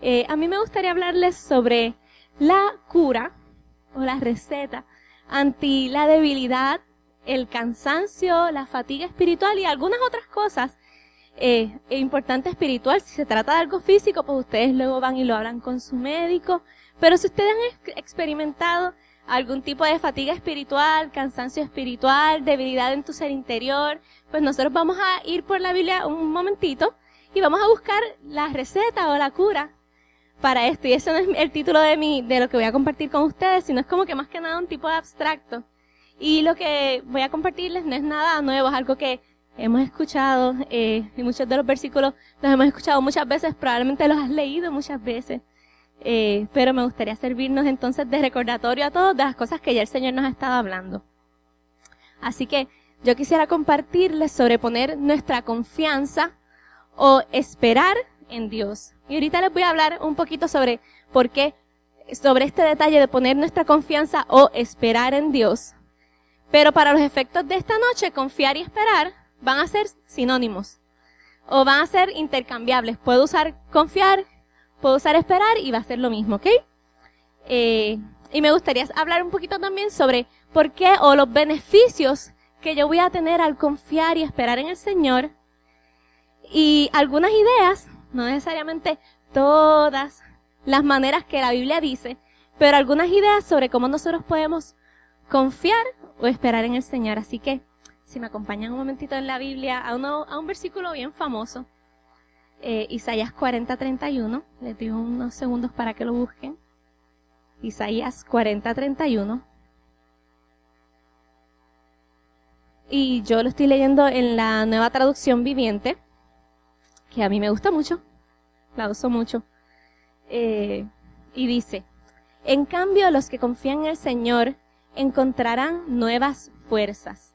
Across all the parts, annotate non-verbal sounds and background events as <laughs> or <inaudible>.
Eh, a mí me gustaría hablarles sobre la cura o la receta anti la debilidad, el cansancio, la fatiga espiritual y algunas otras cosas eh, importantes espiritual. Si se trata de algo físico, pues ustedes luego van y lo hablan con su médico. Pero si ustedes han experimentado algún tipo de fatiga espiritual, cansancio espiritual, debilidad en tu ser interior, pues nosotros vamos a ir por la Biblia un momentito y vamos a buscar la receta o la cura para esto. Y ese no es el título de mi, de lo que voy a compartir con ustedes, sino es como que más que nada un tipo de abstracto. Y lo que voy a compartirles no es nada nuevo, es algo que hemos escuchado, eh, y muchos de los versículos los hemos escuchado muchas veces, probablemente los has leído muchas veces. Eh, pero me gustaría servirnos entonces de recordatorio a todos de las cosas que ya el Señor nos ha estado hablando. Así que yo quisiera compartirles sobre poner nuestra confianza o esperar en Dios. Y ahorita les voy a hablar un poquito sobre por qué, sobre este detalle de poner nuestra confianza o esperar en Dios. Pero para los efectos de esta noche, confiar y esperar van a ser sinónimos. O van a ser intercambiables. Puedo usar confiar puedo usar esperar y va a ser lo mismo, ¿ok? Eh, y me gustaría hablar un poquito también sobre por qué o los beneficios que yo voy a tener al confiar y esperar en el Señor. Y algunas ideas, no necesariamente todas las maneras que la Biblia dice, pero algunas ideas sobre cómo nosotros podemos confiar o esperar en el Señor. Así que, si me acompañan un momentito en la Biblia, a, uno, a un versículo bien famoso, eh, Isaías 40:31. Les digo unos segundos para que lo busquen. Isaías 40:31. Y yo lo estoy leyendo en la nueva traducción viviente, que a mí me gusta mucho, la uso mucho. Eh, y dice, en cambio los que confían en el Señor encontrarán nuevas fuerzas,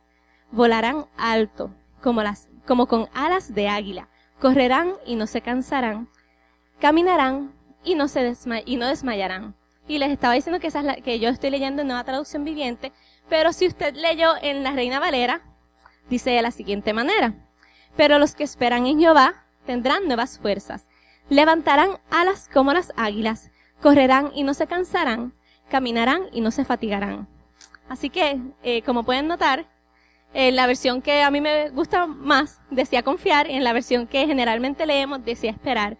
volarán alto como, las, como con alas de águila correrán y no se cansarán, caminarán y no se desmayarán. Y les estaba diciendo que es la que yo estoy leyendo en Nueva Traducción Viviente, pero si usted leyó en la Reina Valera, dice de la siguiente manera: Pero los que esperan en Jehová tendrán nuevas fuerzas, levantarán alas como las águilas, correrán y no se cansarán, caminarán y no se fatigarán. Así que, eh, como pueden notar, en la versión que a mí me gusta más decía confiar, y en la versión que generalmente leemos decía esperar.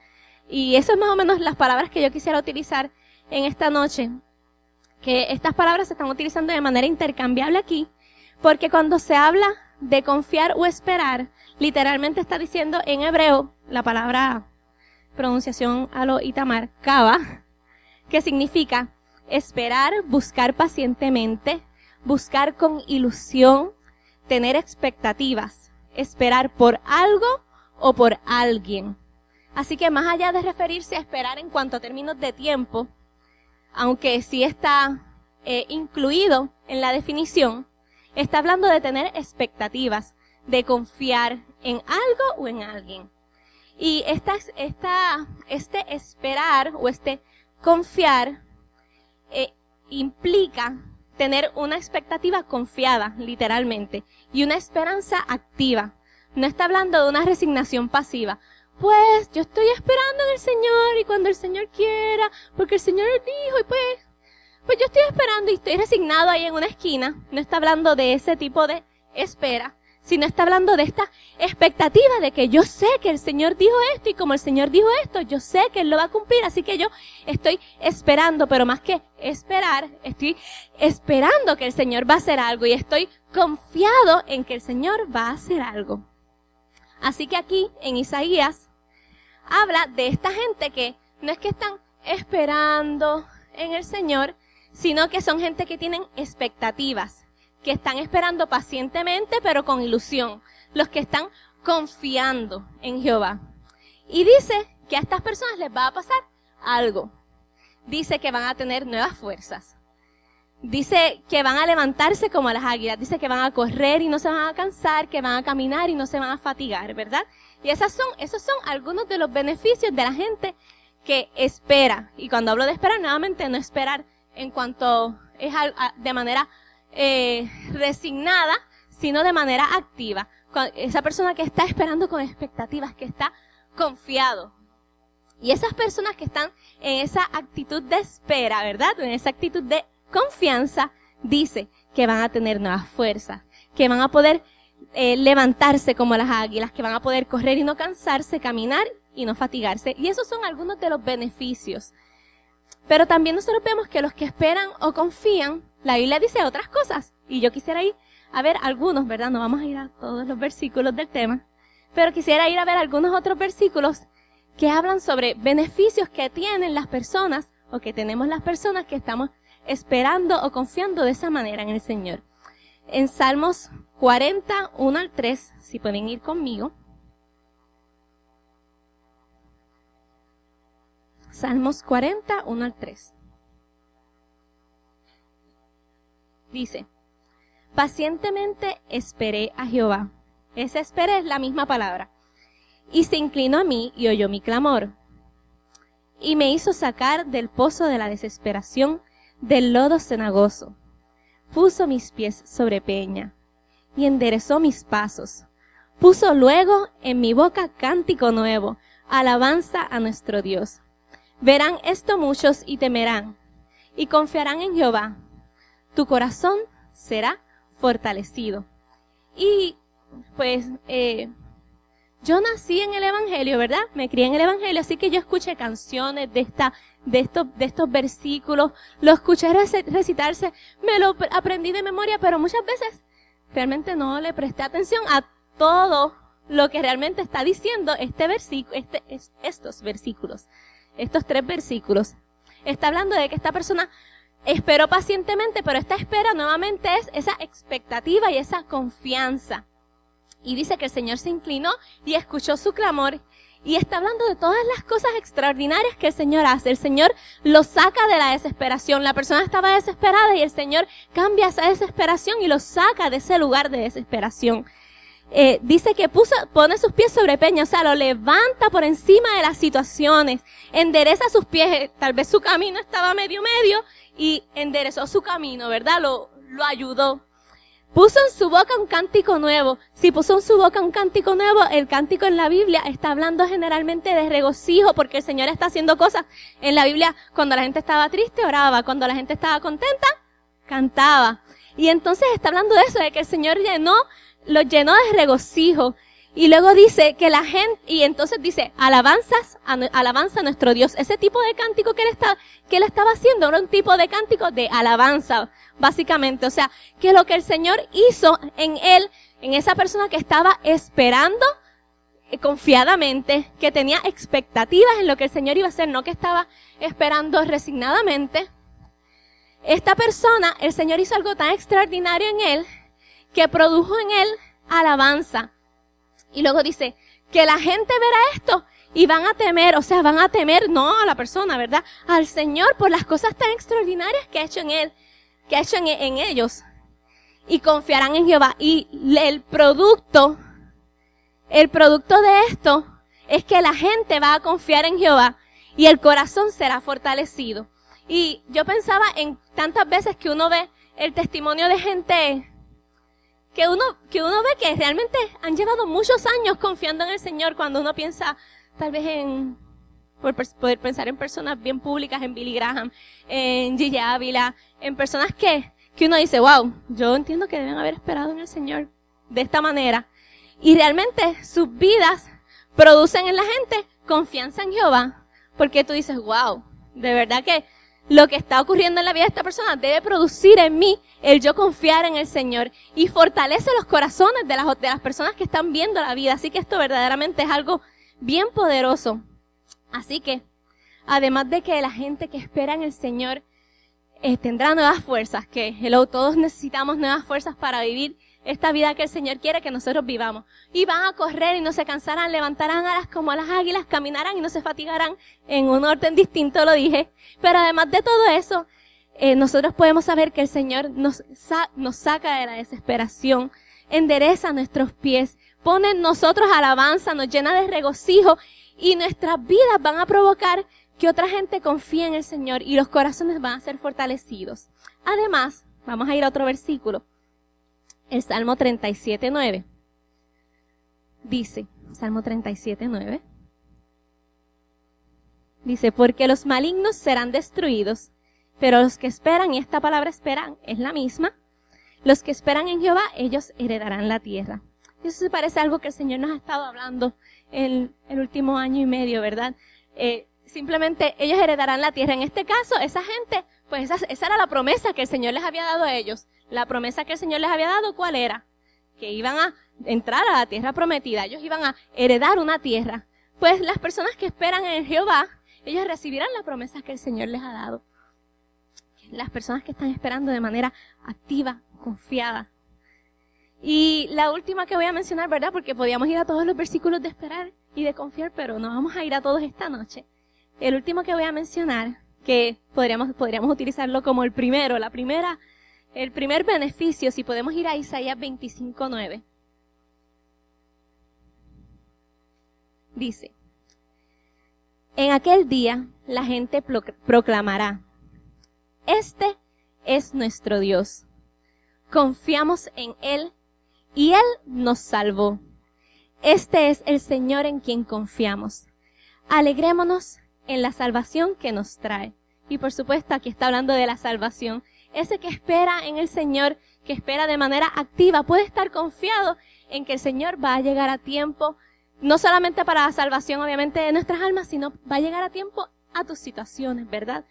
Y eso es más o menos las palabras que yo quisiera utilizar en esta noche. Que estas palabras se están utilizando de manera intercambiable aquí, porque cuando se habla de confiar o esperar, literalmente está diciendo en hebreo la palabra pronunciación a lo itamar, kaba, que significa esperar, buscar pacientemente, buscar con ilusión, tener expectativas, esperar por algo o por alguien. Así que más allá de referirse a esperar en cuanto a términos de tiempo, aunque sí está eh, incluido en la definición, está hablando de tener expectativas, de confiar en algo o en alguien. Y esta, esta, este esperar o este confiar eh, implica tener una expectativa confiada, literalmente, y una esperanza activa. No está hablando de una resignación pasiva. Pues yo estoy esperando en el Señor y cuando el Señor quiera, porque el Señor dijo y pues, pues yo estoy esperando y estoy resignado ahí en una esquina. No está hablando de ese tipo de espera, sino está hablando de esta expectativa de que yo sé que el Señor dijo esto y como el Señor dijo esto, yo sé que Él lo va a cumplir, así que yo estoy esperando, pero más que esperar, estoy esperando que el Señor va a hacer algo y estoy confiado en que el Señor va a hacer algo. Así que aquí en Isaías habla de esta gente que no es que están esperando en el Señor, sino que son gente que tienen expectativas que están esperando pacientemente pero con ilusión, los que están confiando en Jehová. Y dice que a estas personas les va a pasar algo. Dice que van a tener nuevas fuerzas. Dice que van a levantarse como las águilas. Dice que van a correr y no se van a cansar, que van a caminar y no se van a fatigar, ¿verdad? Y esas son, esos son algunos de los beneficios de la gente que espera. Y cuando hablo de esperar, nuevamente no esperar en cuanto es de manera eh, resignada, sino de manera activa. Esa persona que está esperando con expectativas, que está confiado. Y esas personas que están en esa actitud de espera, ¿verdad? En esa actitud de confianza, dice que van a tener nuevas fuerzas, que van a poder eh, levantarse como las águilas, que van a poder correr y no cansarse, caminar y no fatigarse. Y esos son algunos de los beneficios. Pero también nosotros vemos que los que esperan o confían, la Biblia dice otras cosas. Y yo quisiera ir a ver algunos, ¿verdad? No vamos a ir a todos los versículos del tema. Pero quisiera ir a ver algunos otros versículos que hablan sobre beneficios que tienen las personas o que tenemos las personas que estamos esperando o confiando de esa manera en el Señor. En Salmos 40, 1 al 3, si pueden ir conmigo. Salmos 40, 1 al 3. Dice, pacientemente esperé a Jehová. Ese esperé es la misma palabra. Y se inclinó a mí y oyó mi clamor. Y me hizo sacar del pozo de la desesperación, del lodo cenagoso. Puso mis pies sobre peña y enderezó mis pasos. Puso luego en mi boca cántico nuevo, alabanza a nuestro Dios. Verán esto muchos y temerán, y confiarán en Jehová. Tu corazón será fortalecido. Y pues eh, yo nací en el Evangelio, ¿verdad? Me crié en el Evangelio, así que yo escuché canciones de esta, de estos, de estos versículos, lo escuché recitarse, me lo aprendí de memoria, pero muchas veces realmente no le presté atención a todo lo que realmente está diciendo este versículo, este, estos versículos estos tres versículos, está hablando de que esta persona esperó pacientemente, pero esta espera nuevamente es esa expectativa y esa confianza. Y dice que el Señor se inclinó y escuchó su clamor y está hablando de todas las cosas extraordinarias que el Señor hace. El Señor lo saca de la desesperación. La persona estaba desesperada y el Señor cambia esa desesperación y lo saca de ese lugar de desesperación. Eh, dice que puso, pone sus pies sobre peña, o sea, lo levanta por encima de las situaciones, endereza sus pies, eh, tal vez su camino estaba medio medio y enderezó su camino, ¿verdad? Lo, lo ayudó. Puso en su boca un cántico nuevo. Si puso en su boca un cántico nuevo, el cántico en la Biblia está hablando generalmente de regocijo porque el Señor está haciendo cosas. En la Biblia, cuando la gente estaba triste, oraba. Cuando la gente estaba contenta, cantaba. Y entonces está hablando de eso, de que el Señor llenó lo llenó de regocijo. Y luego dice que la gente, y entonces dice, alabanzas, alabanza a nuestro Dios. Ese tipo de cántico que él, está, que él estaba haciendo era un tipo de cántico de alabanza, básicamente. O sea, que lo que el Señor hizo en él, en esa persona que estaba esperando eh, confiadamente, que tenía expectativas en lo que el Señor iba a hacer, no que estaba esperando resignadamente. Esta persona, el Señor hizo algo tan extraordinario en él, que produjo en él alabanza. Y luego dice, que la gente verá esto y van a temer, o sea, van a temer no a la persona, ¿verdad? Al Señor por las cosas tan extraordinarias que ha hecho en él, que ha hecho en, en ellos. Y confiarán en Jehová. Y el producto, el producto de esto es que la gente va a confiar en Jehová y el corazón será fortalecido. Y yo pensaba en tantas veces que uno ve el testimonio de gente que uno, que uno ve que realmente han llevado muchos años confiando en el Señor cuando uno piensa tal vez en, por poder pensar en personas bien públicas, en Billy Graham, en Gigi Ávila, en personas que, que uno dice, wow, yo entiendo que deben haber esperado en el Señor de esta manera. Y realmente sus vidas producen en la gente confianza en Jehová. Porque tú dices, wow, de verdad que lo que está ocurriendo en la vida de esta persona debe producir en mí el yo confiar en el Señor y fortalece los corazones de las, de las personas que están viendo la vida. Así que esto verdaderamente es algo bien poderoso. Así que, además de que la gente que espera en el Señor eh, tendrá nuevas fuerzas, que hello, todos necesitamos nuevas fuerzas para vivir esta vida que el Señor quiere que nosotros vivamos. Y van a correr y no se cansarán, levantarán alas como las águilas, caminarán y no se fatigarán en un orden distinto, lo dije. Pero además de todo eso, eh, nosotros podemos saber que el Señor nos, nos saca de la desesperación, endereza nuestros pies, pone en nosotros alabanza, nos llena de regocijo y nuestras vidas van a provocar que otra gente confíe en el Señor y los corazones van a ser fortalecidos. Además, vamos a ir a otro versículo el Salmo 37.9. Dice, Salmo 37.9. Dice, porque los malignos serán destruidos, pero los que esperan, y esta palabra esperan es la misma, los que esperan en Jehová, ellos heredarán la tierra. Eso se parece a algo que el Señor nos ha estado hablando en el último año y medio, ¿verdad? Eh, simplemente ellos heredarán la tierra. En este caso, esa gente, pues esa, era la promesa que el Señor les había dado a ellos. La promesa que el Señor les había dado, ¿cuál era? Que iban a entrar a la tierra prometida. Ellos iban a heredar una tierra. Pues las personas que esperan en Jehová, ellos recibirán la promesa que el Señor les ha dado. Las personas que están esperando de manera activa, confiada. Y la última que voy a mencionar, ¿verdad? Porque podíamos ir a todos los versículos de esperar y de confiar, pero no vamos a ir a todos esta noche. El último que voy a mencionar, que podríamos, podríamos utilizarlo como el primero, la primera, el primer beneficio, si podemos ir a Isaías 25.9. Dice, en aquel día la gente proclamará, este es nuestro Dios confiamos en Él y Él nos salvó. Este es el Señor en quien confiamos. Alegrémonos en la salvación que nos trae. Y por supuesto, aquí está hablando de la salvación. Ese que espera en el Señor, que espera de manera activa, puede estar confiado en que el Señor va a llegar a tiempo, no solamente para la salvación, obviamente, de nuestras almas, sino va a llegar a tiempo a tus situaciones, ¿verdad?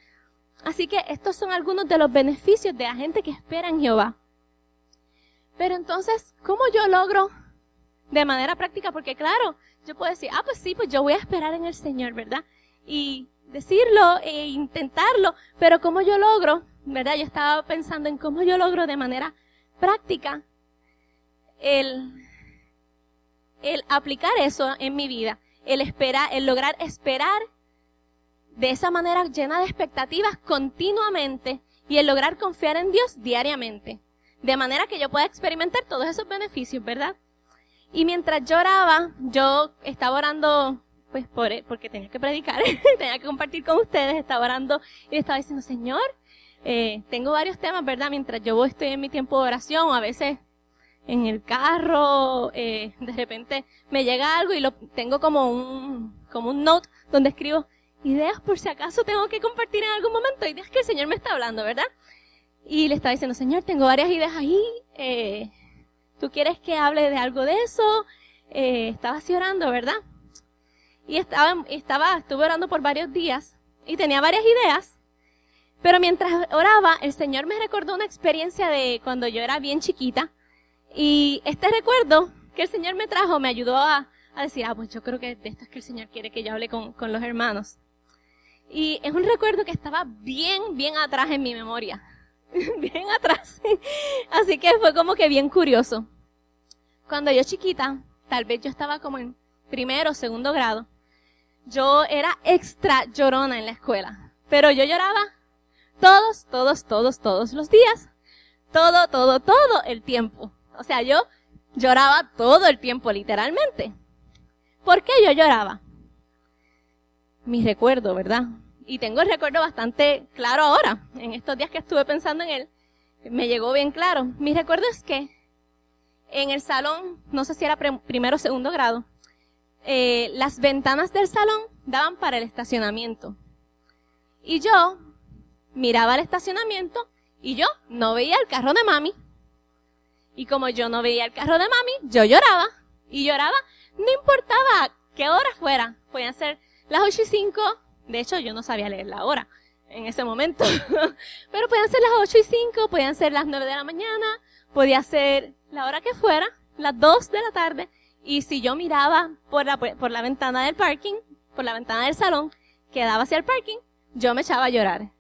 Así que estos son algunos de los beneficios de la gente que espera en Jehová. Pero entonces, ¿cómo yo logro de manera práctica? Porque claro, yo puedo decir, ah, pues sí, pues yo voy a esperar en el Señor, ¿verdad? Y decirlo e intentarlo, pero ¿cómo yo logro? ¿Verdad? Yo estaba pensando en cómo yo logro de manera práctica el, el aplicar eso en mi vida, el esperar, el lograr esperar de esa manera llena de expectativas continuamente y el lograr confiar en Dios diariamente de manera que yo pueda experimentar todos esos beneficios, ¿verdad? Y mientras yo oraba, yo estaba orando, pues por, porque tenía que predicar, <laughs> tenía que compartir con ustedes, estaba orando y estaba diciendo, Señor, eh, tengo varios temas, ¿verdad? Mientras yo estoy en mi tiempo de oración, a veces en el carro, eh, de repente me llega algo y lo tengo como un, como un note donde escribo ideas por si acaso tengo que compartir en algún momento, ideas que el Señor me está hablando, ¿verdad? Y le estaba diciendo, Señor, tengo varias ideas ahí. Eh, ¿Tú quieres que hable de algo de eso? Eh, estaba así orando, ¿verdad? Y estaba, estaba, estuve orando por varios días y tenía varias ideas. Pero mientras oraba, el Señor me recordó una experiencia de cuando yo era bien chiquita. Y este recuerdo que el Señor me trajo me ayudó a, a decir, ah, pues yo creo que de esto es que el Señor quiere que yo hable con, con los hermanos. Y es un recuerdo que estaba bien, bien atrás en mi memoria. <laughs> bien atrás. Así que fue como que bien curioso. Cuando yo chiquita, tal vez yo estaba como en primero o segundo grado, yo era extra llorona en la escuela. Pero yo lloraba todos, todos, todos, todos los días. Todo, todo, todo el tiempo. O sea, yo lloraba todo el tiempo, literalmente. ¿Por qué yo lloraba? Mi recuerdo, ¿verdad? y tengo el recuerdo bastante claro ahora. En estos días que estuve pensando en él, me llegó bien claro. Mi recuerdo es que en el salón, no sé si era primero o segundo grado, eh, las ventanas del salón daban para el estacionamiento. Y yo miraba el estacionamiento y yo no veía el carro de mami. Y como yo no veía el carro de mami, yo lloraba. Y lloraba, no importaba qué hora fuera. Podían ser las ocho y cinco, de hecho, yo no sabía leer la hora en ese momento. <laughs> Pero podían ser las 8 y 5, podían ser las 9 de la mañana, podía ser la hora que fuera, las 2 de la tarde. Y si yo miraba por la, por la ventana del parking, por la ventana del salón, que daba hacia el parking, yo me echaba a llorar.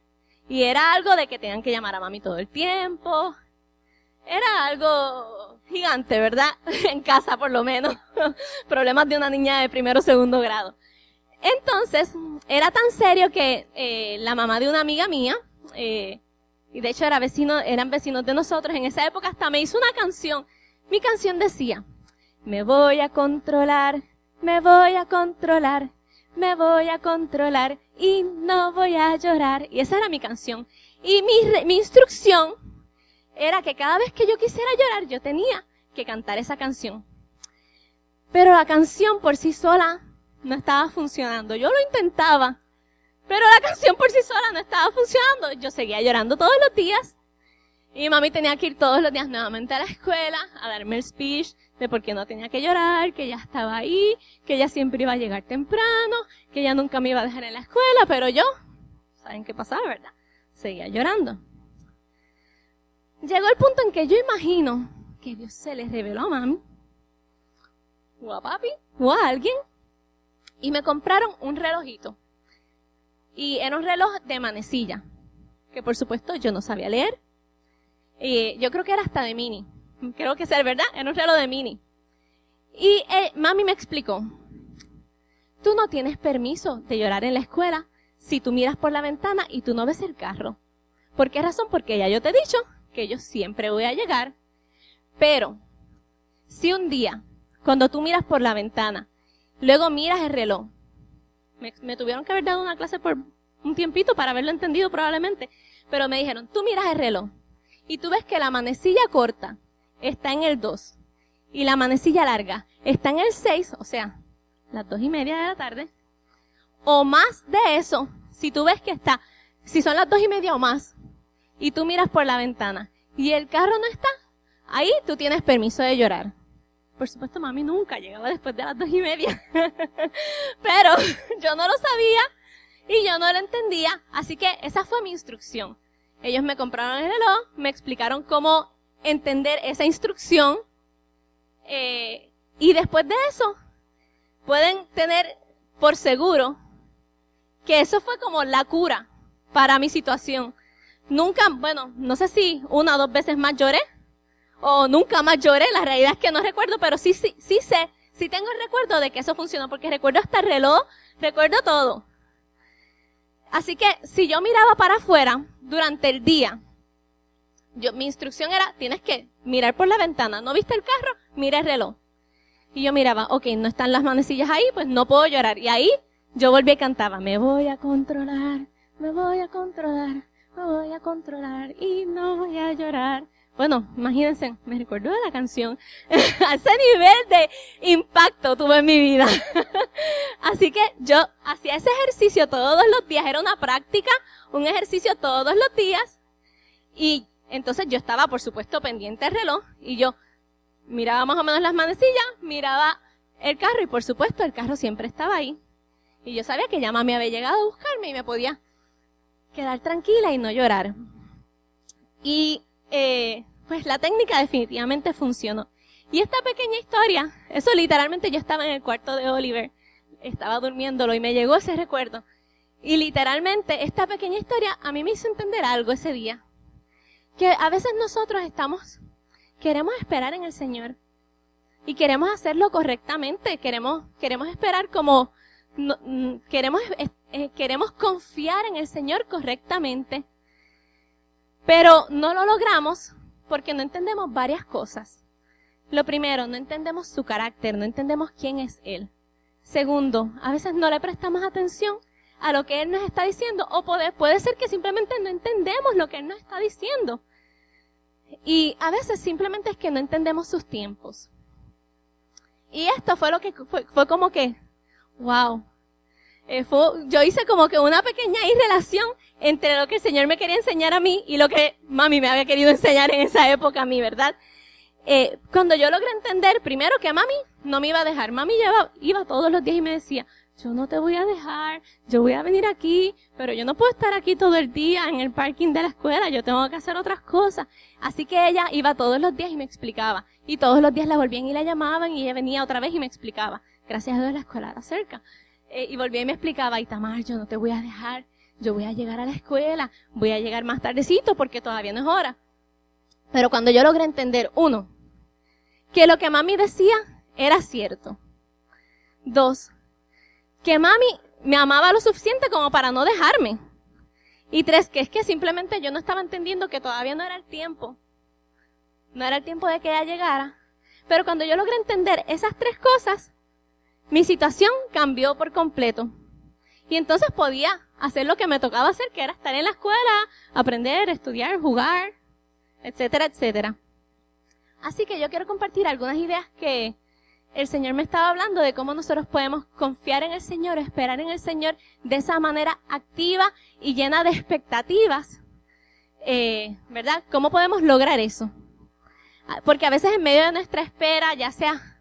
Y era algo de que tenían que llamar a mami todo el tiempo. Era algo gigante, ¿verdad? <laughs> en casa, por lo menos. <laughs> Problemas de una niña de primero o segundo grado. Entonces, era tan serio que eh, la mamá de una amiga mía, eh, y de hecho era vecino, eran vecinos de nosotros, en esa época hasta me hizo una canción. Mi canción decía, me voy a controlar, me voy a controlar, me voy a controlar y no voy a llorar. Y esa era mi canción. Y mi, mi instrucción era que cada vez que yo quisiera llorar, yo tenía que cantar esa canción. Pero la canción por sí sola no estaba funcionando. Yo lo intentaba, Pero la canción por sí sola no estaba funcionando. Yo seguía llorando todos los días. Y mami tenía que ir todos los días nuevamente a la escuela a darme el speech de por qué no tenía que llorar, que ella estaba ahí, que ella siempre iba a llegar temprano, que ella nunca me iba a dejar en la escuela, pero yo, ¿saben qué pasaba, verdad? Seguía llorando. Llegó el punto en que yo imagino que Dios se les reveló a mami, o a papi, o a alguien, y me compraron un relojito. Y era un reloj de manecilla, que por supuesto yo no sabía leer, y yo creo que era hasta de mini. Creo que sea verdad, era un reloj de mini. Y eh, mami me explicó, tú no tienes permiso de llorar en la escuela si tú miras por la ventana y tú no ves el carro. ¿Por qué razón? Porque ya yo te he dicho que yo siempre voy a llegar. Pero, si un día, cuando tú miras por la ventana, luego miras el reloj, me, me tuvieron que haber dado una clase por un tiempito para haberlo entendido probablemente, pero me dijeron, tú miras el reloj y tú ves que la manecilla corta está en el 2 y la manecilla larga está en el 6, o sea, las dos y media de la tarde, o más de eso, si tú ves que está, si son las dos y media o más, y tú miras por la ventana y el carro no está, ahí tú tienes permiso de llorar. Por supuesto, mami nunca llegaba después de las dos y media. <laughs> Pero <laughs> yo no lo sabía y yo no lo entendía, así que esa fue mi instrucción. Ellos me compraron el reloj, me explicaron cómo entender esa instrucción eh, y después de eso pueden tener por seguro que eso fue como la cura para mi situación. Nunca, bueno, no sé si una o dos veces más lloré o nunca más lloré, la realidad es que no recuerdo, pero sí, sí, sí sé, sí tengo el recuerdo de que eso funcionó porque recuerdo hasta el reloj, recuerdo todo. Así que si yo miraba para afuera durante el día, yo, mi instrucción era, tienes que mirar por la ventana. ¿No viste el carro? Mira el reloj. Y yo miraba, ok, no están las manecillas ahí, pues no puedo llorar. Y ahí yo volví y cantaba, me voy a controlar, me voy a controlar, me voy a controlar y no voy a llorar. Bueno, imagínense, me recuerdo de la canción. <laughs> A ese nivel de impacto tuve en mi vida. <laughs> Así que yo hacía ese ejercicio todos los días. Era una práctica, un ejercicio todos los días. Y entonces yo estaba, por supuesto, pendiente del reloj. Y yo miraba más o menos las manecillas, miraba el carro y por supuesto el carro siempre estaba ahí. Y yo sabía que ya mami había llegado a buscarme y me podía quedar tranquila y no llorar. Y eh, pues la técnica definitivamente funcionó. Y esta pequeña historia, eso literalmente yo estaba en el cuarto de Oliver, estaba durmiéndolo y me llegó ese recuerdo. Y literalmente esta pequeña historia a mí me hizo entender algo ese día. Que a veces nosotros estamos, queremos esperar en el Señor. Y queremos hacerlo correctamente, queremos, queremos esperar como, mm, queremos, eh, queremos confiar en el Señor correctamente. Pero no lo logramos porque no entendemos varias cosas. Lo primero, no entendemos su carácter, no entendemos quién es Él. Segundo, a veces no le prestamos atención a lo que Él nos está diciendo o puede, puede ser que simplemente no entendemos lo que Él nos está diciendo. Y a veces simplemente es que no entendemos sus tiempos. Y esto fue lo que fue, fue como que, wow, eh, yo hice como que una pequeña irrelación entre lo que el Señor me quería enseñar a mí y lo que mami me había querido enseñar en esa época a mí, ¿verdad? Eh, cuando yo logré entender, primero que mami no me iba a dejar, mami lleva, iba todos los días y me decía, yo no te voy a dejar, yo voy a venir aquí, pero yo no puedo estar aquí todo el día en el parking de la escuela, yo tengo que hacer otras cosas. Así que ella iba todos los días y me explicaba. Y todos los días la volvían y la llamaban y ella venía otra vez y me explicaba. Gracias a Dios la escuela era cerca. Eh, y volví y me explicaba, y Tamar, yo no te voy a dejar, yo voy a llegar a la escuela, voy a llegar más tardecito porque todavía no es hora. Pero cuando yo logré entender, uno, que lo que mami decía era cierto. Dos, que mami me amaba lo suficiente como para no dejarme. Y tres, que es que simplemente yo no estaba entendiendo que todavía no era el tiempo. No era el tiempo de que ella llegara. Pero cuando yo logré entender esas tres cosas, mi situación cambió por completo. Y entonces podía hacer lo que me tocaba hacer, que era estar en la escuela, aprender, estudiar, jugar, etcétera, etcétera. Así que yo quiero compartir algunas ideas que el Señor me estaba hablando de cómo nosotros podemos confiar en el Señor, esperar en el Señor de esa manera activa y llena de expectativas. Eh, ¿Verdad? ¿Cómo podemos lograr eso? Ah, porque a veces en medio de nuestra espera, ya sea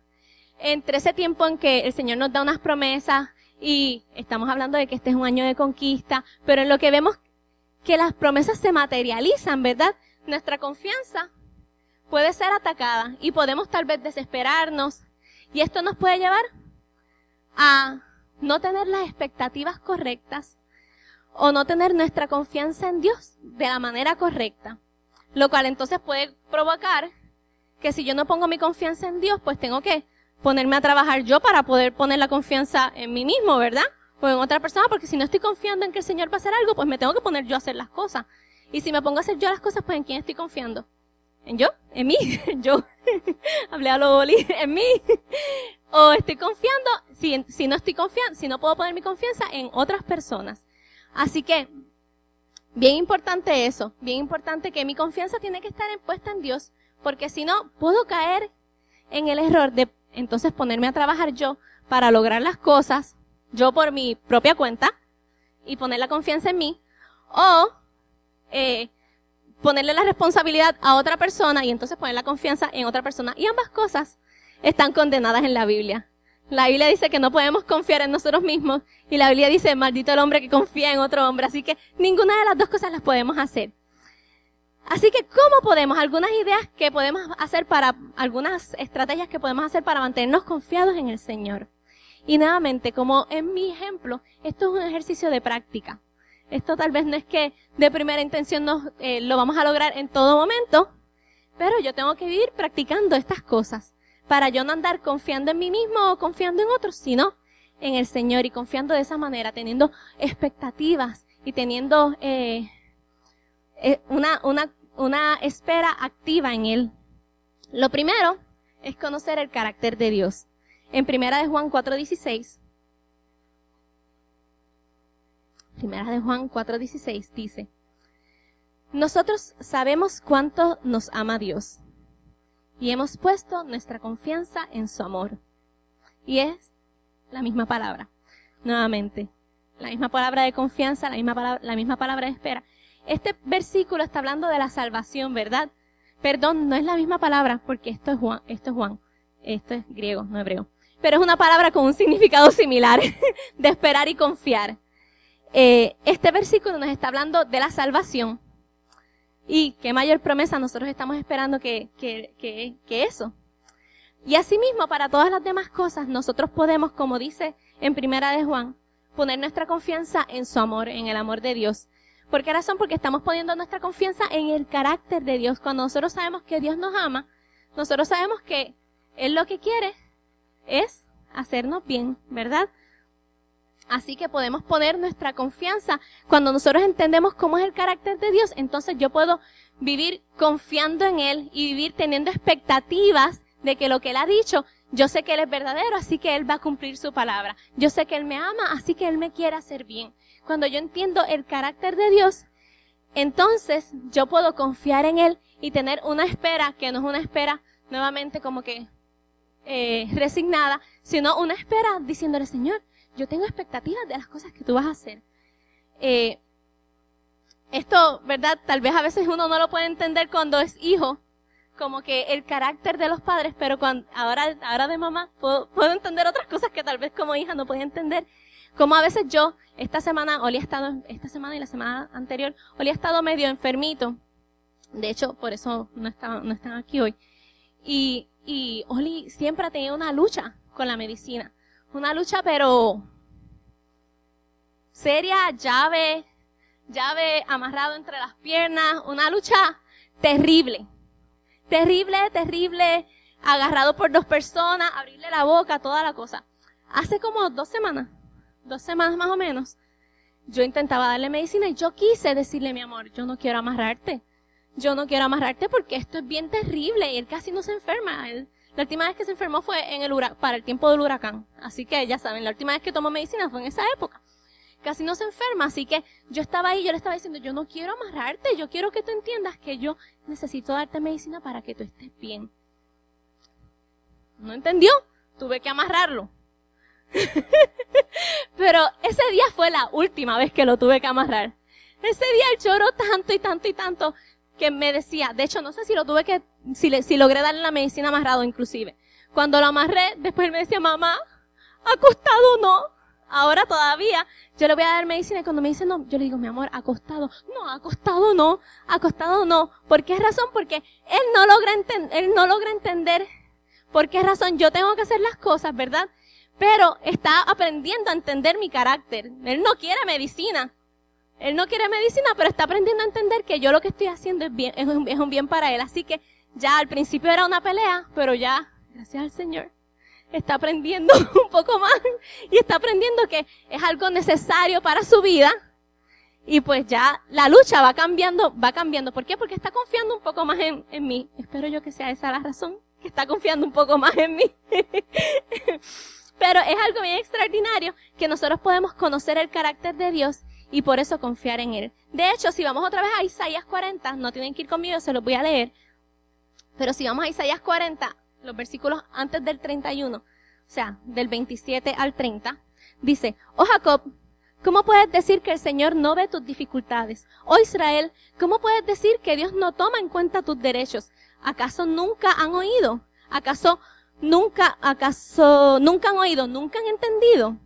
entre ese tiempo en que el Señor nos da unas promesas y estamos hablando de que este es un año de conquista, pero en lo que vemos que las promesas se materializan, ¿verdad? Nuestra confianza puede ser atacada y podemos tal vez desesperarnos y esto nos puede llevar a no tener las expectativas correctas o no tener nuestra confianza en Dios de la manera correcta, lo cual entonces puede provocar que si yo no pongo mi confianza en Dios, pues tengo que ponerme a trabajar yo para poder poner la confianza en mí mismo, ¿verdad? O en otra persona, porque si no estoy confiando en que el Señor va a hacer algo, pues me tengo que poner yo a hacer las cosas. Y si me pongo a hacer yo las cosas, pues ¿en quién estoy confiando? ¿En yo? ¿En mí? <laughs> yo. <laughs> Hablé a lo boli. <laughs> ¿En mí? o estoy confiando, si, si no estoy confiando, si no puedo poner mi confianza en otras personas. Así que, bien importante eso, bien importante que mi confianza tiene que estar puesta en Dios, porque si no, puedo caer en el error de entonces ponerme a trabajar yo para lograr las cosas, yo por mi propia cuenta, y poner la confianza en mí, o eh, ponerle la responsabilidad a otra persona y entonces poner la confianza en otra persona. Y ambas cosas están condenadas en la Biblia. La Biblia dice que no podemos confiar en nosotros mismos y la Biblia dice, maldito el hombre que confía en otro hombre. Así que ninguna de las dos cosas las podemos hacer. Así que, ¿cómo podemos? Algunas ideas que podemos hacer para, algunas estrategias que podemos hacer para mantenernos confiados en el Señor. Y nuevamente, como en mi ejemplo, esto es un ejercicio de práctica. Esto tal vez no es que de primera intención nos, eh, lo vamos a lograr en todo momento, pero yo tengo que vivir practicando estas cosas para yo no andar confiando en mí mismo o confiando en otros, sino en el Señor y confiando de esa manera, teniendo expectativas y teniendo eh, eh, una, una, una espera activa en Él. Lo primero es conocer el carácter de Dios. En primera de Juan 4.16, primera de Juan 4.16 dice, nosotros sabemos cuánto nos ama Dios y hemos puesto nuestra confianza en su amor. Y es la misma palabra, nuevamente, la misma palabra de confianza, la misma palabra, la misma palabra de espera. Este versículo está hablando de la salvación, ¿verdad? Perdón, no es la misma palabra, porque esto es Juan, esto es Juan, esto es griego, no hebreo. Pero es una palabra con un significado similar, <laughs> de esperar y confiar. Eh, este versículo nos está hablando de la salvación. Y qué mayor promesa nosotros estamos esperando que, que, que, que eso. Y asimismo, para todas las demás cosas, nosotros podemos, como dice en Primera de Juan, poner nuestra confianza en su amor, en el amor de Dios. ¿Por qué razón? Porque estamos poniendo nuestra confianza en el carácter de Dios. Cuando nosotros sabemos que Dios nos ama, nosotros sabemos que Él lo que quiere es hacernos bien, ¿verdad? Así que podemos poner nuestra confianza. Cuando nosotros entendemos cómo es el carácter de Dios, entonces yo puedo vivir confiando en Él y vivir teniendo expectativas de que lo que Él ha dicho, yo sé que Él es verdadero, así que Él va a cumplir su palabra. Yo sé que Él me ama, así que Él me quiere hacer bien cuando yo entiendo el carácter de Dios, entonces yo puedo confiar en Él y tener una espera que no es una espera nuevamente como que eh, resignada, sino una espera diciéndole, Señor, yo tengo expectativas de las cosas que tú vas a hacer. Eh, esto, ¿verdad? Tal vez a veces uno no lo puede entender cuando es hijo, como que el carácter de los padres, pero ahora, ahora de mamá puedo, puedo entender otras cosas que tal vez como hija no podía entender. Como a veces yo, esta semana, Oli ha estado, esta semana y la semana anterior, Oli ha estado medio enfermito. De hecho, por eso no están aquí hoy. Y, y Oli siempre ha tenido una lucha con la medicina. Una lucha, pero seria, llave, llave amarrado entre las piernas, una lucha terrible. Terrible, terrible, agarrado por dos personas, abrirle la boca, toda la cosa. Hace como dos semanas, dos semanas más o menos, yo intentaba darle medicina y yo quise decirle, mi amor, yo no quiero amarrarte. Yo no quiero amarrarte porque esto es bien terrible y él casi no se enferma. La última vez que se enfermó fue en el para el tiempo del huracán. Así que ya saben, la última vez que tomó medicina fue en esa época. Casi no se enferma, así que yo estaba ahí, yo le estaba diciendo, yo no quiero amarrarte, yo quiero que tú entiendas que yo necesito darte medicina para que tú estés bien. ¿No entendió? tuve que amarrarlo. <laughs> Pero ese día fue la última vez que lo tuve que amarrar. Ese día él lloró tanto y tanto y tanto que me decía, de hecho no sé si lo tuve que, si, le, si logré darle la medicina amarrado inclusive. Cuando lo amarré, después él me decía, mamá, acostado no. Ahora todavía, yo le voy a dar medicina y cuando me dice no, yo le digo, mi amor, acostado. No, acostado no, acostado no. ¿Por qué razón? Porque él no logra, él no logra entender por qué razón yo tengo que hacer las cosas, ¿verdad? Pero está aprendiendo a entender mi carácter. Él no quiere medicina. Él no quiere medicina, pero está aprendiendo a entender que yo lo que estoy haciendo es, bien, es, un, un bien para él. Así que ya al principio era una pelea, pero ya, gracias al Señor, está aprendiendo <laughs> un poco más y está aprendiendo que es algo necesario para su vida. Y pues ya la lucha va cambiando, va cambiando. ¿Por qué? Porque está confiando un poco más en, en mí. Espero yo que sea esa la razón, que está confiando un poco más en mí. <laughs> Pero es algo bien extraordinario que nosotros podemos conocer el carácter de Dios y por eso confiar en Él. De hecho, si vamos otra vez a Isaías 40, no tienen que ir conmigo, se los voy a leer. Pero si vamos a Isaías 40, los versículos antes del 31, o sea, del 27 al 30, dice, oh Jacob, ¿cómo puedes decir que el Señor no ve tus dificultades? Oh Israel, ¿cómo puedes decir que Dios no toma en cuenta tus derechos? ¿Acaso nunca han oído? ¿Acaso nunca, acaso nunca han oído? ¿Nunca han entendido?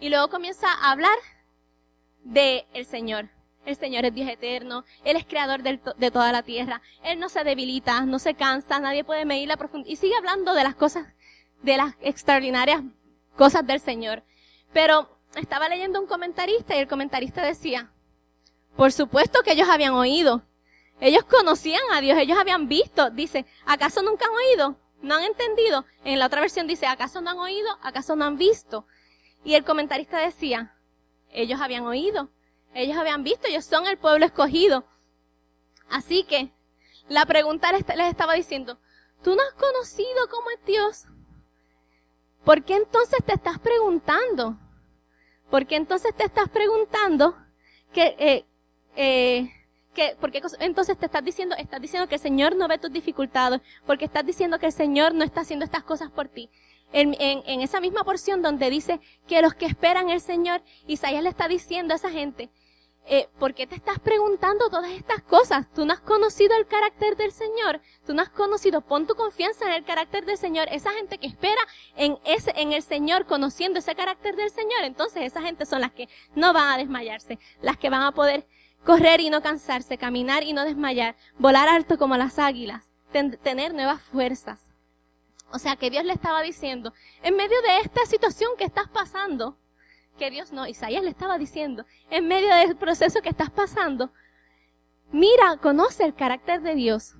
Y luego comienza a hablar de el Señor. El Señor es Dios eterno, Él es creador de toda la tierra, Él no se debilita, no se cansa, nadie puede medir la profundidad. Y sigue hablando de las cosas, de las extraordinarias cosas del Señor. Pero estaba leyendo un comentarista y el comentarista decía, por supuesto que ellos habían oído, ellos conocían a Dios, ellos habían visto, dice, ¿acaso nunca han oído? ¿No han entendido? En la otra versión dice, ¿acaso no han oído? ¿Acaso no han visto? Y el comentarista decía, ellos habían oído, ellos habían visto, ellos son el pueblo escogido. Así que la pregunta les, estaba diciendo, ¿tú no has conocido cómo es Dios? ¿Por qué entonces te estás preguntando? ¿Por qué entonces te estás preguntando que, eh, eh, que, porque entonces te estás diciendo, estás diciendo que el Señor no ve tus dificultades, porque estás diciendo que el Señor no está haciendo estas cosas por ti en, en, esa misma porción donde dice que los que esperan el Señor, Isaías le está diciendo a esa gente, eh, ¿por qué te estás preguntando todas estas cosas? Tú no has conocido el carácter del Señor, tú no has conocido, pon tu confianza en el carácter del Señor. Esa gente que espera en ese, en el Señor, conociendo ese carácter del Señor, entonces esa gente son las que no van a desmayarse, las que van a poder correr y no cansarse, caminar y no desmayar, volar alto como las águilas, tener nuevas fuerzas. O sea, que Dios le estaba diciendo, en medio de esta situación que estás pasando, que Dios no, Isaías le estaba diciendo, en medio del proceso que estás pasando, mira, conoce el carácter de Dios.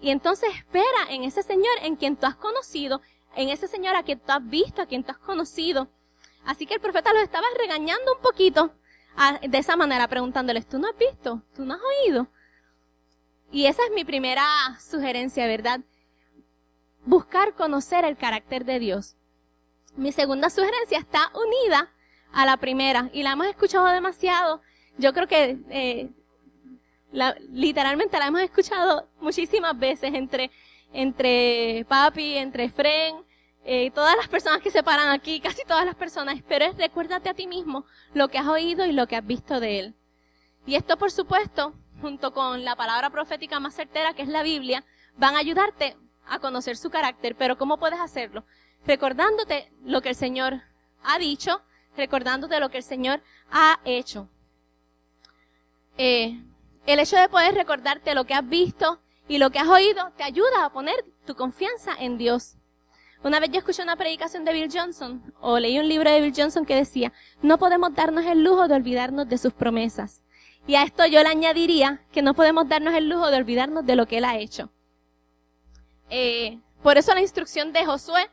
Y entonces espera en ese Señor en quien tú has conocido, en ese Señor a quien tú has visto, a quien tú has conocido. Así que el profeta los estaba regañando un poquito de esa manera, preguntándoles, ¿tú no has visto? ¿Tú no has oído? Y esa es mi primera sugerencia, ¿verdad? Buscar conocer el carácter de Dios. Mi segunda sugerencia está unida a la primera y la hemos escuchado demasiado. Yo creo que eh, literalmente la hemos escuchado muchísimas veces entre, entre papi, entre Fren, eh, todas las personas que se paran aquí, casi todas las personas, pero es recuérdate a ti mismo lo que has oído y lo que has visto de Él. Y esto, por supuesto, junto con la palabra profética más certera, que es la Biblia, van a ayudarte a conocer su carácter, pero ¿cómo puedes hacerlo? Recordándote lo que el Señor ha dicho, recordándote lo que el Señor ha hecho. Eh, el hecho de poder recordarte lo que has visto y lo que has oído te ayuda a poner tu confianza en Dios. Una vez yo escuché una predicación de Bill Johnson, o leí un libro de Bill Johnson que decía, no podemos darnos el lujo de olvidarnos de sus promesas. Y a esto yo le añadiría que no podemos darnos el lujo de olvidarnos de lo que Él ha hecho. Eh, por eso la instrucción de Josué,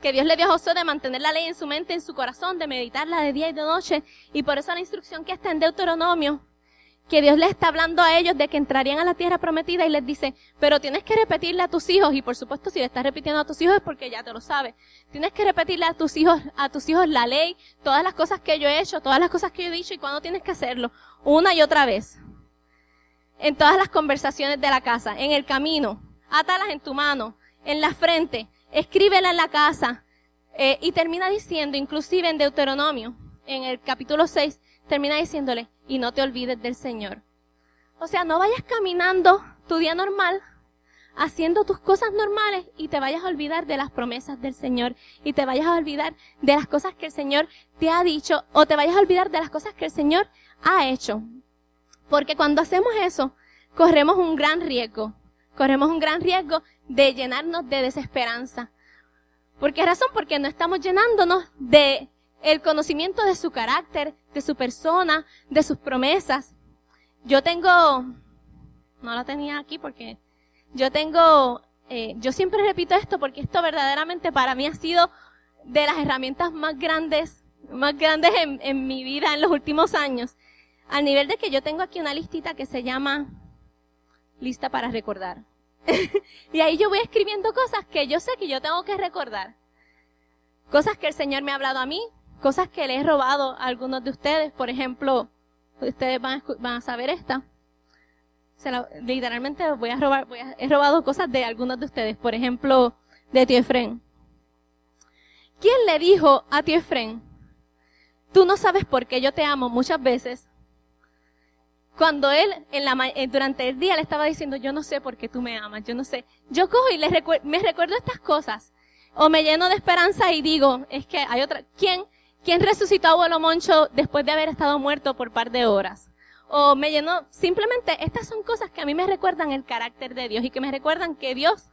que Dios le dio a Josué de mantener la ley en su mente, en su corazón, de meditarla de día y de noche, y por eso la instrucción que está en Deuteronomio, que Dios le está hablando a ellos de que entrarían a la tierra prometida y les dice, pero tienes que repetirle a tus hijos, y por supuesto si le estás repitiendo a tus hijos es porque ya te lo sabes, tienes que repetirle a tus hijos, a tus hijos la ley, todas las cosas que yo he hecho, todas las cosas que yo he dicho y cuándo tienes que hacerlo, una y otra vez. En todas las conversaciones de la casa, en el camino, átalas en tu mano, en la frente, escríbela en la casa, Eh, y termina diciendo, inclusive en Deuteronomio, en el capítulo 6, termina diciéndole, y no te olvides del Señor. O sea, no vayas caminando tu día normal, haciendo tus cosas normales y te vayas a olvidar de las promesas del Señor y te vayas a olvidar de las cosas que el Señor te ha dicho o te vayas a olvidar de las cosas que el Señor ha hecho. Porque cuando hacemos eso, corremos un gran riesgo. Corremos un gran riesgo de llenarnos de desesperanza. ¿Por qué razón? Porque no estamos llenándonos de el conocimiento de su carácter, de su persona, de sus promesas. Yo tengo, no la tenía aquí porque yo tengo, eh, yo siempre repito esto porque esto verdaderamente para mí ha sido de las herramientas más grandes, más grandes en, en mi vida en los últimos años. Al nivel de que yo tengo aquí una listita que se llama lista para recordar. <laughs> y ahí yo voy escribiendo cosas que yo sé que yo tengo que recordar. Cosas que el Señor me ha hablado a mí, cosas que le he robado a algunos de ustedes. Por ejemplo, ustedes van a, saber esta. literalmente voy a robar, he robado cosas de algunos de ustedes. Por ejemplo, de tío Efren. ¿Quién le dijo a tío Efren, tú no sabes por qué yo te amo muchas veces? Cuando él en la, eh, durante el día le estaba diciendo, yo no sé por qué tú me amas, yo no sé. Yo cojo y le me recuerdo estas cosas. O me lleno de esperanza y digo, es que hay otra, ¿quién, ¿Quién resucitó a abuelo Moncho después de haber estado muerto por par de horas? O me llenó, simplemente estas son cosas que a mí me recuerdan el carácter de Dios y que me recuerdan que Dios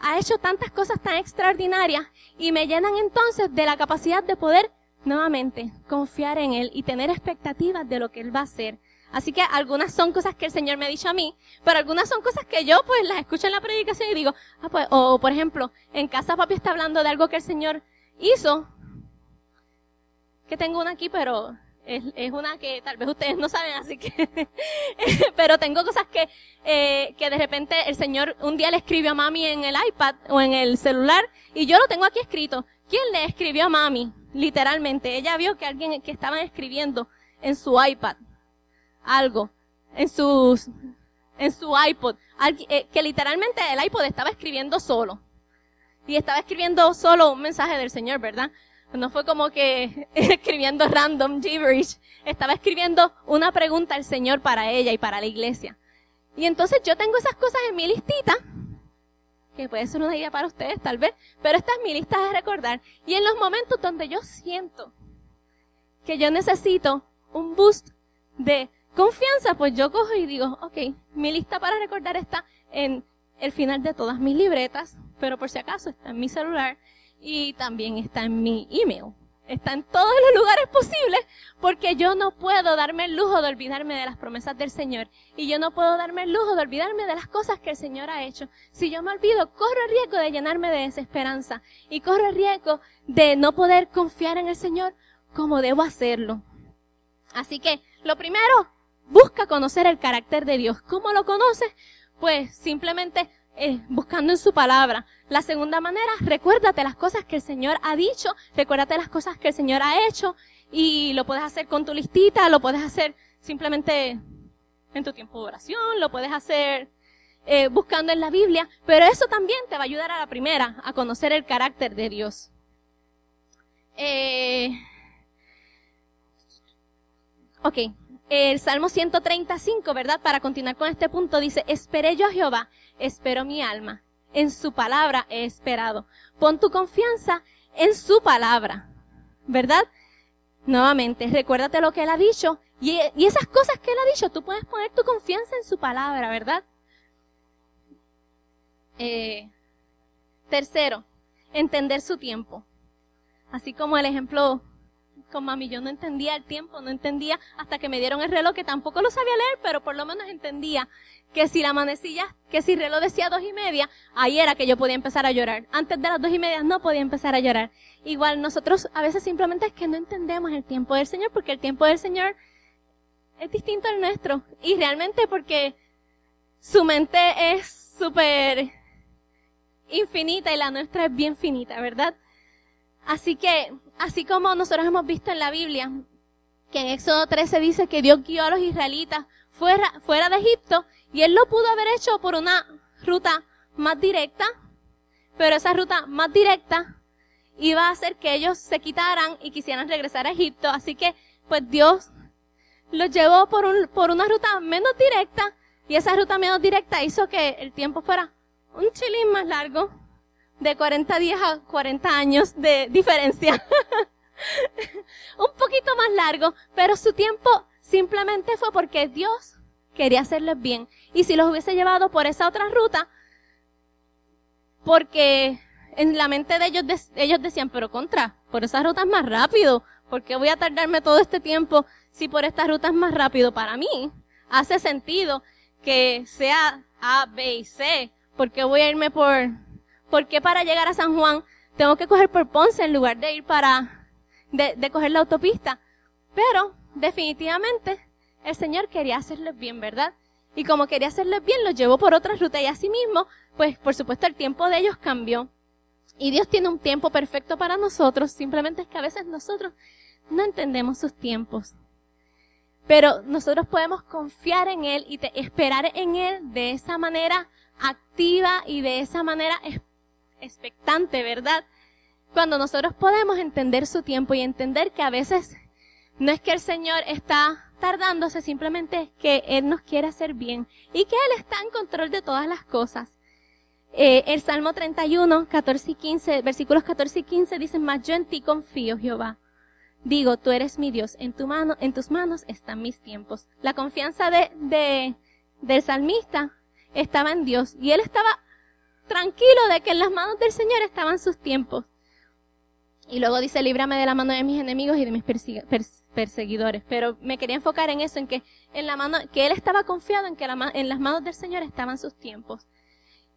ha hecho tantas cosas tan extraordinarias y me llenan entonces de la capacidad de poder nuevamente confiar en Él y tener expectativas de lo que Él va a hacer. Así que algunas son cosas que el Señor me ha dicho a mí, pero algunas son cosas que yo pues las escucho en la predicación y digo, ah pues, o por ejemplo, en casa papi está hablando de algo que el Señor hizo, que tengo una aquí, pero es, es, una que tal vez ustedes no saben, así que, <laughs> pero tengo cosas que, eh, que de repente el Señor un día le escribió a mami en el iPad o en el celular y yo lo tengo aquí escrito. ¿Quién le escribió a mami? Literalmente. Ella vio que alguien que estaba escribiendo en su iPad algo, en sus, en su iPod, eh, que literalmente el iPod estaba escribiendo solo. Y estaba escribiendo solo un mensaje del Señor, ¿verdad? No fue como que <laughs> escribiendo random gibberish. Estaba escribiendo una pregunta al Señor para ella y para la iglesia. Y entonces yo tengo esas cosas en mi listita, que puede ser una idea para ustedes tal vez, pero esta es mi lista de recordar. Y en los momentos donde yo siento que yo necesito un boost de confianza, pues yo cojo y digo, ok, mi lista para recordar está en el final de todas mis libretas, pero por si acaso está en mi celular y también está en mi email. Está en todos los lugares posibles porque yo no puedo darme el lujo de olvidarme de las promesas del Señor y yo no puedo darme el lujo de olvidarme de las cosas que el Señor ha hecho. Si yo me olvido, corro el riesgo de llenarme de desesperanza y corro el riesgo de no poder confiar en el Señor como debo hacerlo. Así que, lo primero, busca conocer el carácter de Dios. ¿Cómo lo conoces? Pues simplemente eh, buscando en su palabra. La segunda manera, recuérdate las cosas que el Señor ha dicho, recuérdate las cosas que el Señor ha hecho y lo puedes hacer con tu listita, lo puedes hacer simplemente en tu tiempo de oración, lo puedes hacer eh, buscando en la Biblia, pero eso también te va a ayudar a la primera, a conocer el carácter de Dios. Eh, ok, el Salmo 135, ¿verdad? Para continuar con este punto, dice, esperé yo a Jehová, espero mi alma. En su palabra he esperado. Pon tu confianza en su palabra, ¿verdad? Nuevamente, recuérdate lo que él ha dicho. Y, y esas cosas que él ha dicho, tú puedes poner tu confianza en su palabra, ¿verdad? Eh, tercero, entender su tiempo. Así como el ejemplo con mami, yo no entendía el tiempo, no entendía hasta que me dieron el reloj, que tampoco lo sabía leer, pero por lo menos entendía que si la manecilla, que si el reloj decía dos y media, ahí era que yo podía empezar a llorar. Antes de las dos y media no podía empezar a llorar. Igual nosotros a veces simplemente es que no entendemos el tiempo del Señor, porque el tiempo del Señor es distinto al nuestro. Y realmente porque su mente es súper infinita y la nuestra es bien finita, ¿verdad? Así que, así como nosotros hemos visto en la Biblia, que en Éxodo 13 dice que Dios guió a los israelitas fuera, fuera de Egipto, y Él lo pudo haber hecho por una ruta más directa, pero esa ruta más directa iba a hacer que ellos se quitaran y quisieran regresar a Egipto. Así que, pues Dios los llevó por, un, por una ruta menos directa y esa ruta menos directa hizo que el tiempo fuera un chilín más largo, de 40 días a 40 años de diferencia. <laughs> un poquito más largo, pero su tiempo simplemente fue porque Dios quería hacerles bien. Y si los hubiese llevado por esa otra ruta, porque en la mente de ellos, ellos decían, pero contra, por esa ruta es más rápido, ¿por qué voy a tardarme todo este tiempo si por esta ruta es más rápido? Para mí, hace sentido que sea A, B y C, porque voy a irme por, ¿por qué para llegar a San Juan tengo que coger por Ponce en lugar de ir para, de, de coger la autopista? Pero, definitivamente, el Señor quería hacerles bien, ¿verdad? Y como quería hacerles bien, los llevó por otra ruta y así mismo, pues por supuesto el tiempo de ellos cambió. Y Dios tiene un tiempo perfecto para nosotros, simplemente es que a veces nosotros no entendemos sus tiempos. Pero nosotros podemos confiar en Él y esperar en Él de esa manera activa y de esa manera expectante, ¿verdad? Cuando nosotros podemos entender su tiempo y entender que a veces no es que el Señor está tardándose, simplemente es que Él nos quiere hacer bien y que Él está en control de todas las cosas. Eh, el Salmo 31, 14 y 15, versículos 14 y 15 dicen, más yo en ti confío, Jehová. Digo, tú eres mi Dios, en tu mano, en tus manos están mis tiempos. La confianza de, de, del salmista estaba en Dios y él estaba tranquilo de que en las manos del Señor estaban sus tiempos. Y luego dice, líbrame de la mano de mis enemigos y de mis perseguidores. Pero me quería enfocar en eso, en que en la mano, que él estaba confiado en que en las manos del Señor estaban sus tiempos.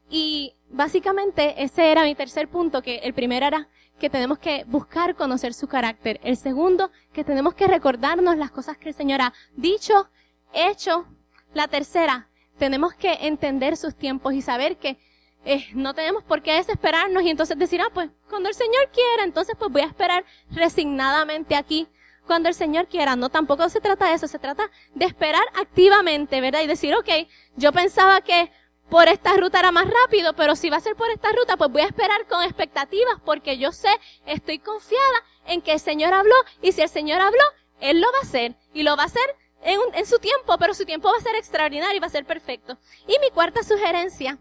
Y básicamente ese era mi tercer punto, que el primero era que tenemos que buscar conocer su carácter. El segundo, que tenemos que recordarnos las cosas que el Señor ha dicho, hecho. La tercera, tenemos que entender sus tiempos y saber que eh, no tenemos por qué desesperarnos y entonces decir, ah, pues cuando el Señor quiera, entonces pues voy a esperar resignadamente aquí cuando el Señor quiera. No, tampoco se trata de eso, se trata de esperar activamente, ¿verdad? Y decir, ok, yo pensaba que por esta ruta era más rápido, pero si va a ser por esta ruta, pues voy a esperar con expectativas porque yo sé, estoy confiada en que el Señor habló y si el Señor habló, Él lo va a hacer y lo va a hacer en, en su tiempo, pero su tiempo va a ser extraordinario y va a ser perfecto. Y mi cuarta sugerencia,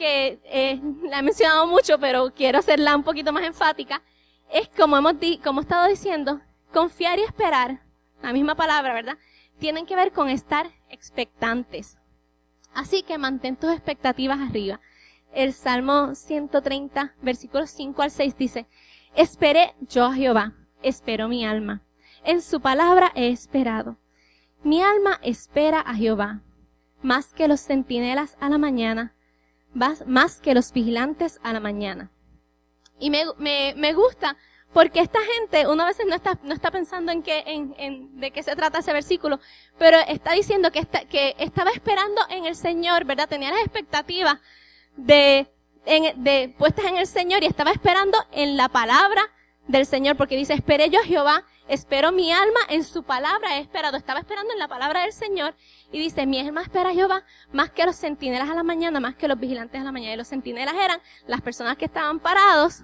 que eh, <laughs> la he mencionado mucho, pero quiero hacerla un poquito más enfática, es como hemos como he estado diciendo, confiar y esperar, la misma palabra, ¿verdad? Tienen que ver con estar expectantes. Así que mantén tus expectativas arriba. El Salmo 130, versículos 5 al 6 dice, Esperé yo a Jehová, espero mi alma. En su palabra he esperado. Mi alma espera a Jehová, más que los centinelas a la mañana, más que los vigilantes a la mañana. Y me, me, me gusta porque esta gente, una vez no está, no está pensando en qué, en, en, de qué se trata ese versículo, pero está diciendo que, está, que estaba esperando en el Señor, ¿verdad? Tenía las expectativas de, en, de, puestas en el Señor y estaba esperando en la palabra del Señor, porque dice, esperé yo a Jehová, espero mi alma en su palabra, he esperado, estaba esperando en la palabra del Señor, y dice, mi alma espera a Jehová más que los centinelas a la mañana, más que los vigilantes a la mañana. Y los centinelas eran las personas que estaban parados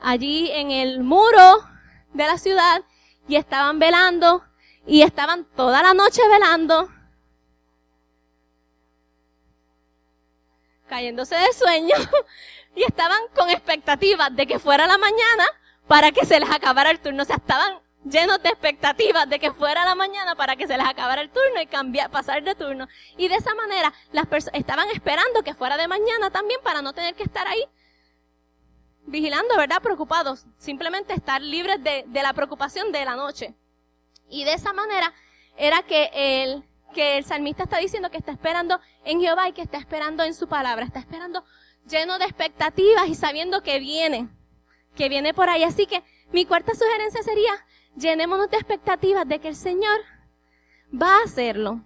allí en el muro de la ciudad y estaban velando y estaban toda la noche velando, cayéndose de sueño <laughs> y estaban con expectativas de que fuera la mañana para que se les acabara el turno. O sea, estaban llenos de expectativas de que fuera la mañana para que se les acabara el turno y cambiar, pasar de turno. Y de esa manera las personas estaban esperando que fuera de mañana también para no tener que estar ahí vigilando, ¿verdad? Preocupados. Simplemente estar libres de, de la preocupación de la noche. Y de esa manera era que el, que el salmista está diciendo que está esperando en Jehová y que está esperando en su palabra. Está esperando lleno de expectativas y sabiendo que viene, que viene por ahí. Así que mi cuarta sugerencia sería, llenémonos de expectativas de que el Señor va a hacerlo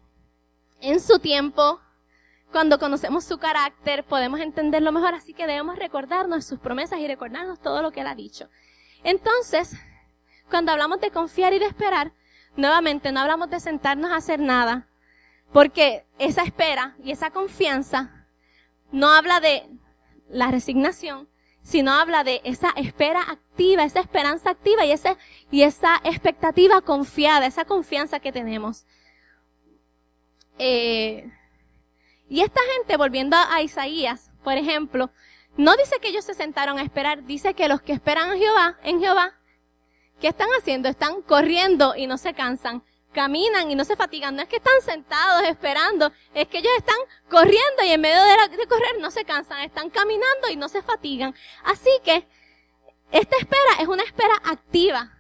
en su tiempo, cuando conocemos su carácter, podemos entenderlo mejor, así que debemos recordarnos sus promesas y recordarnos todo lo que él ha dicho. Entonces, cuando hablamos de confiar y de esperar, nuevamente no hablamos de sentarnos a hacer nada, porque esa espera y esa confianza no habla de la resignación sino habla de esa espera activa, esa esperanza activa y, ese, y esa expectativa confiada, esa confianza que tenemos. Eh, y esta gente, volviendo a Isaías, por ejemplo, no dice que ellos se sentaron a esperar, dice que los que esperan a Jehová, en Jehová, ¿qué están haciendo? Están corriendo y no se cansan caminan y no se fatigan. No es que están sentados esperando, es que ellos están corriendo y en medio de, correr no se cansan, están caminando y no se fatigan. Así que esta espera es una espera activa.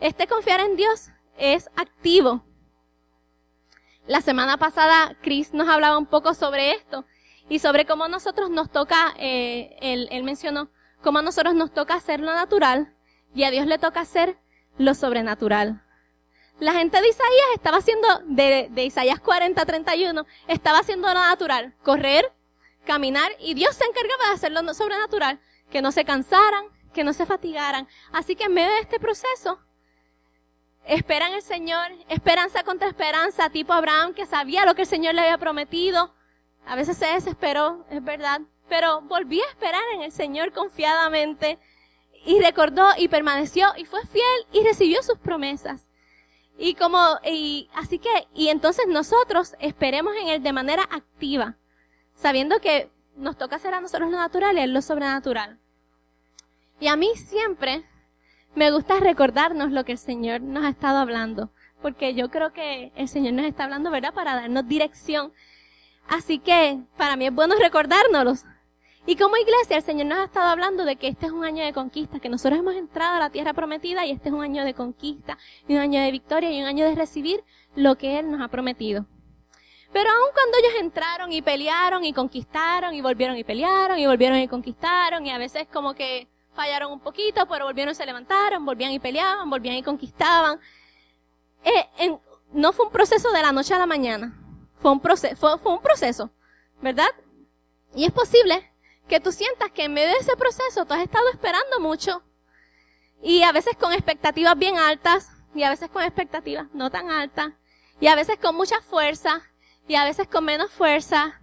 Este confiar en Dios es activo. La semana pasada Chris nos hablaba un poco sobre esto y sobre cómo nosotros nos toca, eh, él, él mencionó, cómo a nosotros nos toca hacer lo natural y a Dios le toca hacer lo sobrenatural. La gente de Isaías estaba haciendo, de, de Isaías 40, 31, estaba haciendo lo natural, correr, caminar, y Dios se encargaba de hacerlo sobrenatural, que no se cansaran, que no se fatigaran. Así que en medio de este proceso, esperan el Señor, esperanza contra esperanza, tipo Abraham, que sabía lo que el Señor le había prometido. A veces se desesperó, es verdad, pero volvió a esperar en el Señor confiadamente, y recordó y permaneció, y fue fiel, y recibió sus promesas. Y como, y así que, y entonces nosotros esperemos en Él de manera activa, sabiendo que nos toca hacer a nosotros lo natural y Él lo sobrenatural. Y a mí siempre me gusta recordarnos lo que el Señor nos ha estado hablando, porque yo creo que el Señor nos está hablando, ¿verdad?, para darnos dirección. Así que para mí es bueno recordárnoslos, y como iglesia, el Señor nos ha estado hablando de que este es un año de conquista, que nosotros hemos entrado a la tierra prometida y este es un año de conquista, y un año de victoria y un año de recibir lo que Él nos ha prometido. Pero aun cuando ellos entraron y pelearon y conquistaron y volvieron y pelearon y volvieron y conquistaron y a veces como que fallaron un poquito, pero volvieron y se levantaron, volvían y peleaban, volvían y conquistaban. Eh, no fue un proceso de la noche a la mañana, fue un, proceso, fue un proceso, ¿verdad? Y es posible que tú sientas que en medio de ese proceso tú has estado esperando mucho. Y a veces con expectativas bien altas y a veces con expectativas no tan altas y a veces con mucha fuerza y a veces con menos fuerza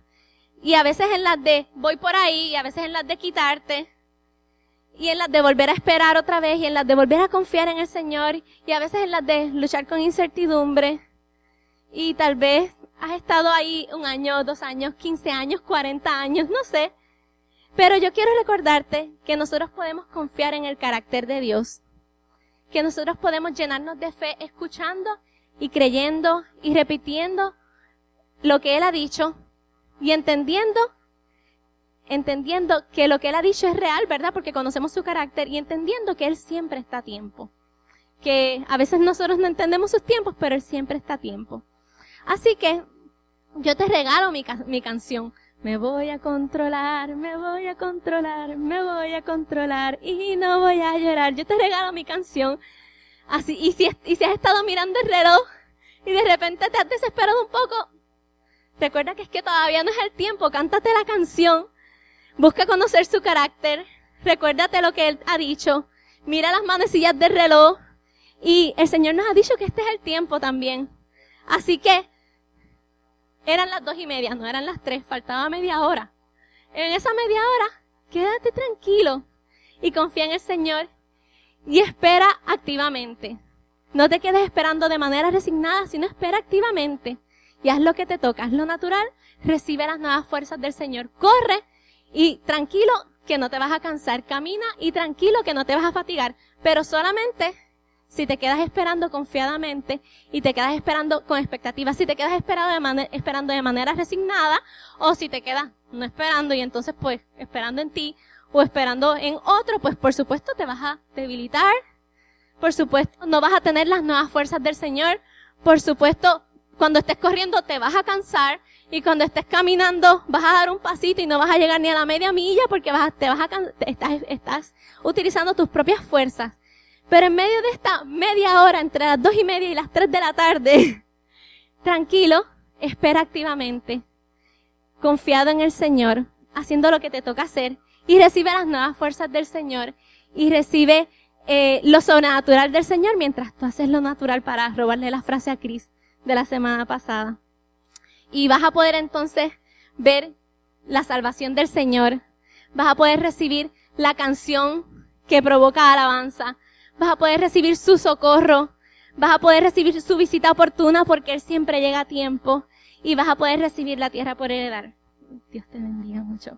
y a veces en las de voy por ahí y a veces en las de quitarte y en las de volver a esperar otra vez y en las de volver a confiar en el Señor y a veces en las de luchar con incertidumbre. Y tal vez has estado ahí un año, dos años, quince años, cuarenta años, no sé, pero yo quiero recordarte que nosotros podemos confiar en el carácter de Dios, que nosotros podemos llenarnos de fe escuchando y creyendo y repitiendo lo que Él ha dicho y entendiendo, entendiendo que lo que Él ha dicho es real, ¿verdad? Porque conocemos su carácter y entendiendo que Él siempre está a tiempo. Que a veces nosotros no entendemos sus tiempos, pero Él siempre está a tiempo. Así que yo te regalo mi, mi canción. Me voy a controlar, me voy a controlar, me voy a controlar y no voy a llorar. Yo te regalo mi canción. Así, y si, y si has estado mirando el reloj y de repente te has desesperado un poco, recuerda que es que todavía no es el tiempo, cántate la canción, busca conocer su carácter, recuérdate lo que él ha dicho, mira las manecillas del reloj y el Señor nos ha dicho que este es el tiempo también. Así que eran las dos y media, no eran las tres, faltaba media hora. En esa media hora, quédate tranquilo y confía en el Señor y espera activamente. No te quedes esperando de manera resignada, sino espera activamente y haz lo que te toca, haz lo natural, recibe las nuevas fuerzas del Señor. Corre y tranquilo que no te vas a cansar, camina y tranquilo que no te vas a fatigar, pero solamente si te quedas esperando confiadamente y te quedas esperando con expectativas, si te quedas esperando de, esperando de manera resignada o si te quedas no esperando y entonces pues esperando en ti o esperando en otro, pues por supuesto te vas a debilitar, por supuesto no vas a tener las nuevas fuerzas del Señor, por supuesto cuando estés corriendo te vas a cansar y cuando estés caminando vas a dar un pasito y no vas a llegar ni a la media milla porque vas te vas a, estás, estás utilizando tus propias fuerzas. Pero en medio de esta media hora, entre las dos y media y las tres de la tarde, <laughs> tranquilo, espera activamente, confiado en el Señor, haciendo lo que te toca hacer, y recibe las nuevas fuerzas del Señor, y recibe eh, lo sobrenatural del Señor mientras tú haces lo natural para robarle la frase a Cris de la semana pasada. Y vas a poder entonces ver la salvación del Señor, vas a poder recibir la canción que provoca alabanza. Vas a poder recibir su socorro. Vas a poder recibir su visita oportuna porque Él siempre llega a tiempo. Y vas a poder recibir la tierra por heredar. Dios te bendiga mucho.